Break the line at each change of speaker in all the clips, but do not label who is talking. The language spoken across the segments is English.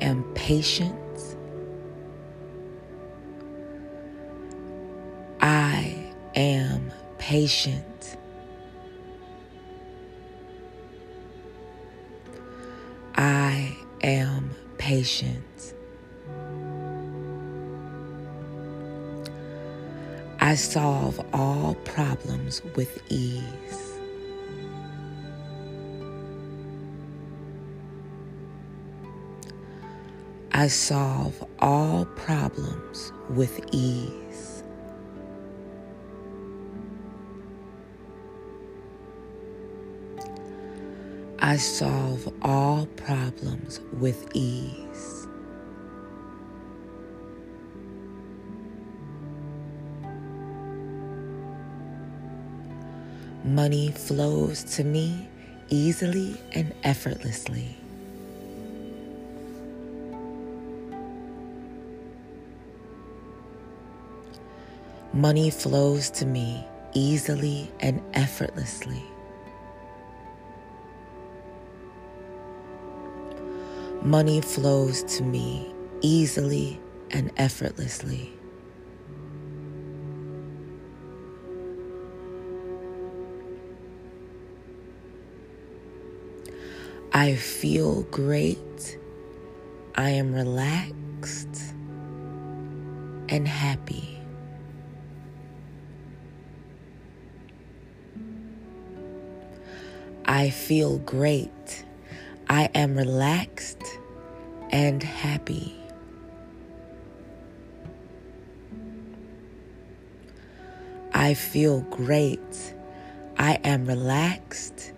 I am patient. I am patient. I am patient. I solve all problems with ease. I solve all problems with ease. I solve all problems with ease. Money flows to me easily and effortlessly. Money flows to me easily and effortlessly. Money flows to me easily and effortlessly. I feel great. I am relaxed and happy. I feel great. I am relaxed and happy. I feel great. I am relaxed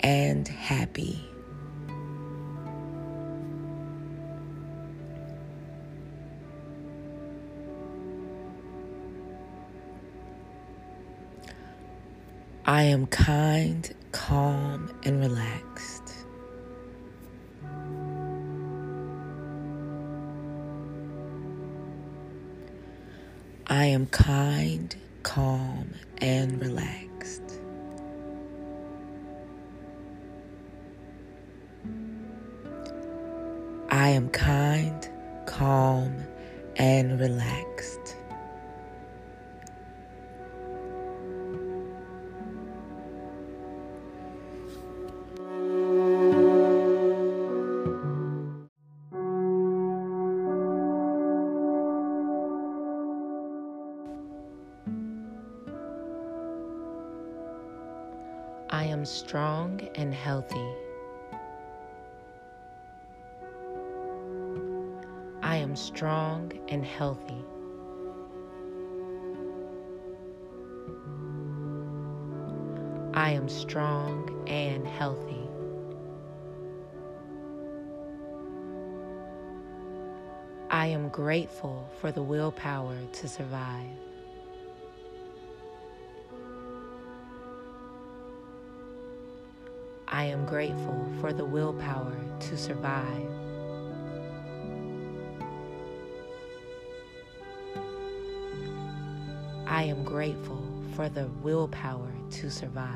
and happy. I am kind, calm, and relaxed. I am kind, calm, and relaxed. I am kind, calm, and relaxed. I am strong and healthy. I am strong and healthy. I am strong and healthy. I am grateful for the willpower to survive. I am grateful for the willpower to survive. I am grateful for the willpower to survive.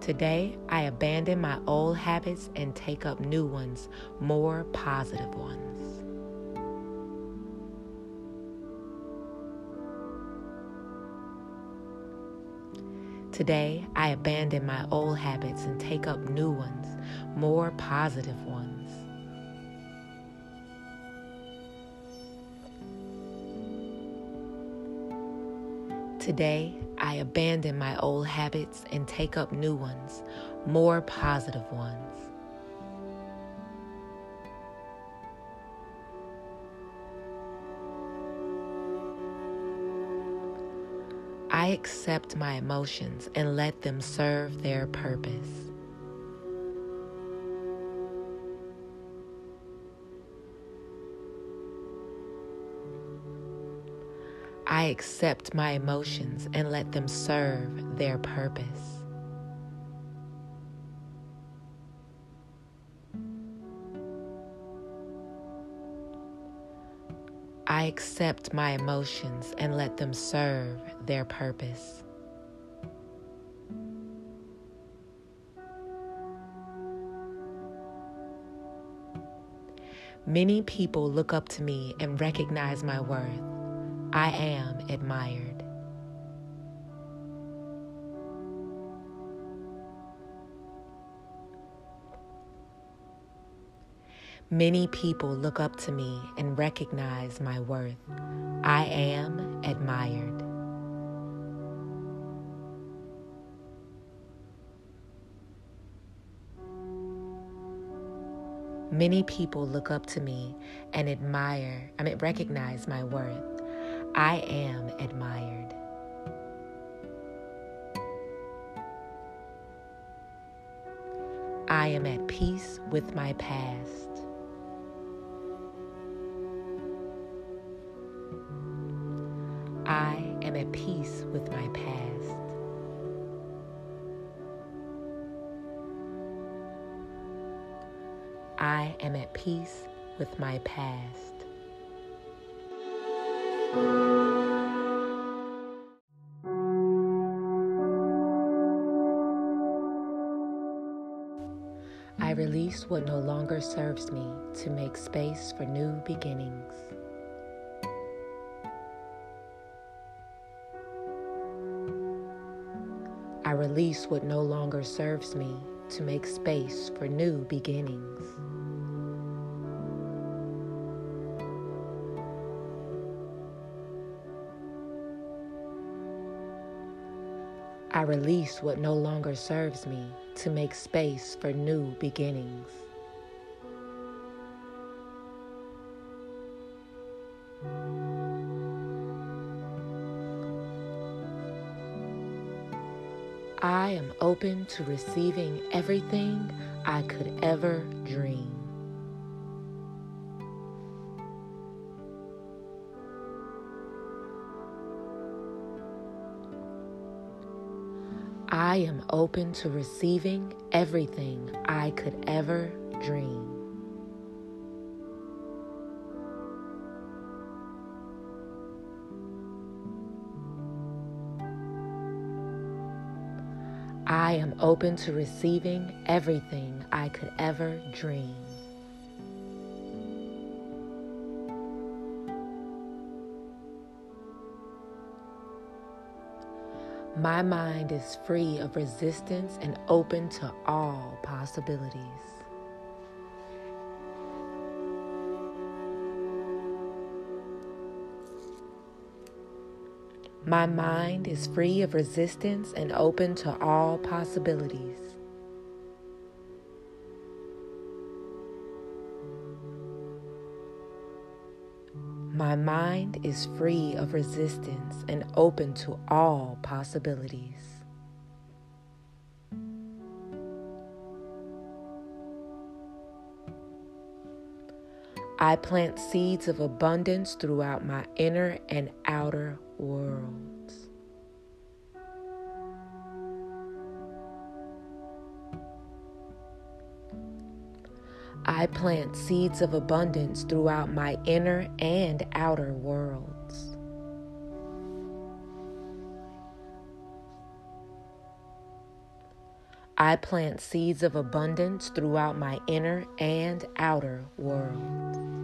Today, I abandon my old habits and take up new ones, more positive ones. Today, I abandon my old habits and take up new ones, more positive ones. Today, I abandon my old habits and take up new ones, more positive ones. Accept my emotions and let them serve their purpose. I accept my emotions and let them serve their purpose. I accept my emotions and let them serve their purpose. Many people look up to me and recognize my worth. I am admired. Many people look up to me and recognize my worth. I am admired. Many people look up to me and admire, I mean, recognize my worth. I am admired. I am at peace with my past. Am at peace with my past. I am at peace with my past. I release what no longer serves me to make space for new beginnings. I release what no longer serves me to make space for new beginnings. I release what no longer serves me to make space for new beginnings. I am open to receiving everything I could ever dream. I am open to receiving everything I could ever dream. I am open to receiving everything I could ever dream. My mind is free of resistance and open to all possibilities. My mind is free of resistance and open to all possibilities. My mind is free of resistance and open to all possibilities. I plant seeds of abundance throughout my inner and outer worlds. I plant seeds of abundance throughout my inner and outer worlds. I plant seeds of abundance throughout my inner and outer worlds.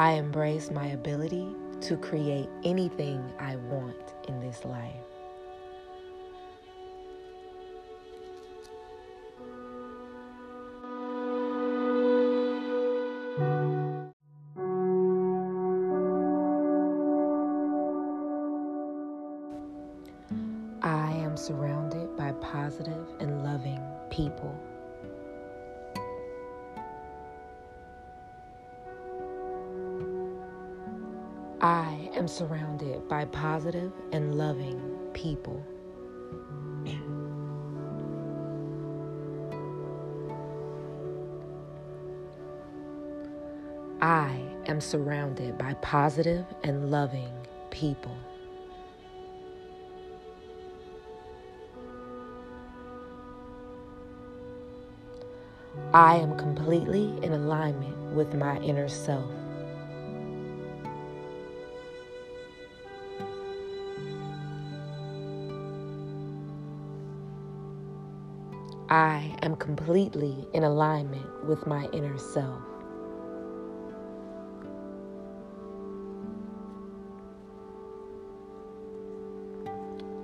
I embrace my ability to create anything I want in this life. I am surrounded by positive and loving people. I am surrounded by positive and loving people. I am surrounded by positive and loving people. I am completely in alignment with my inner self. I am completely in alignment with my inner self.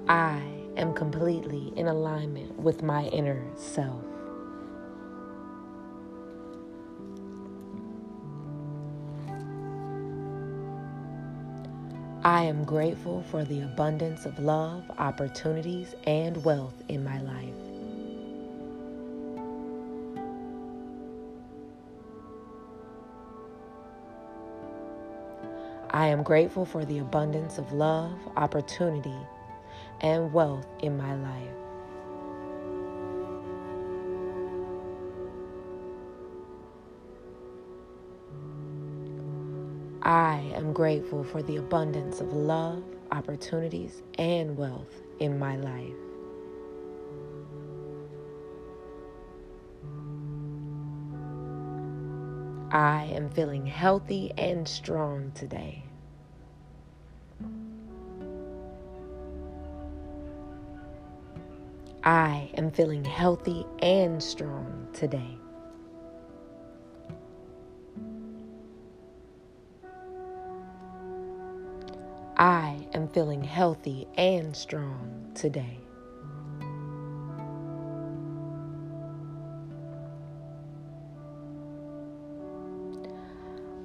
I am completely in alignment with my inner self. I am grateful for the abundance of love, opportunities, and wealth in my life. I am grateful for the abundance of love, opportunity, and wealth in my life. I am grateful for the abundance of love, opportunities, and wealth in my life. I am feeling healthy and strong today. I am feeling healthy and strong today. I am feeling healthy and strong today.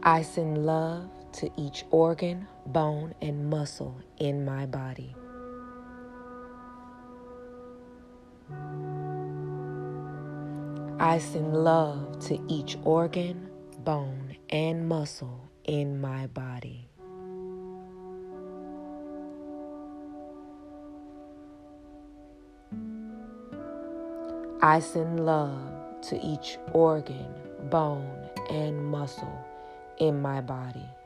I send love to each organ, bone, and muscle in my body. I send love to each organ, bone, and muscle in my body. I send love to each organ, bone, and muscle in my body.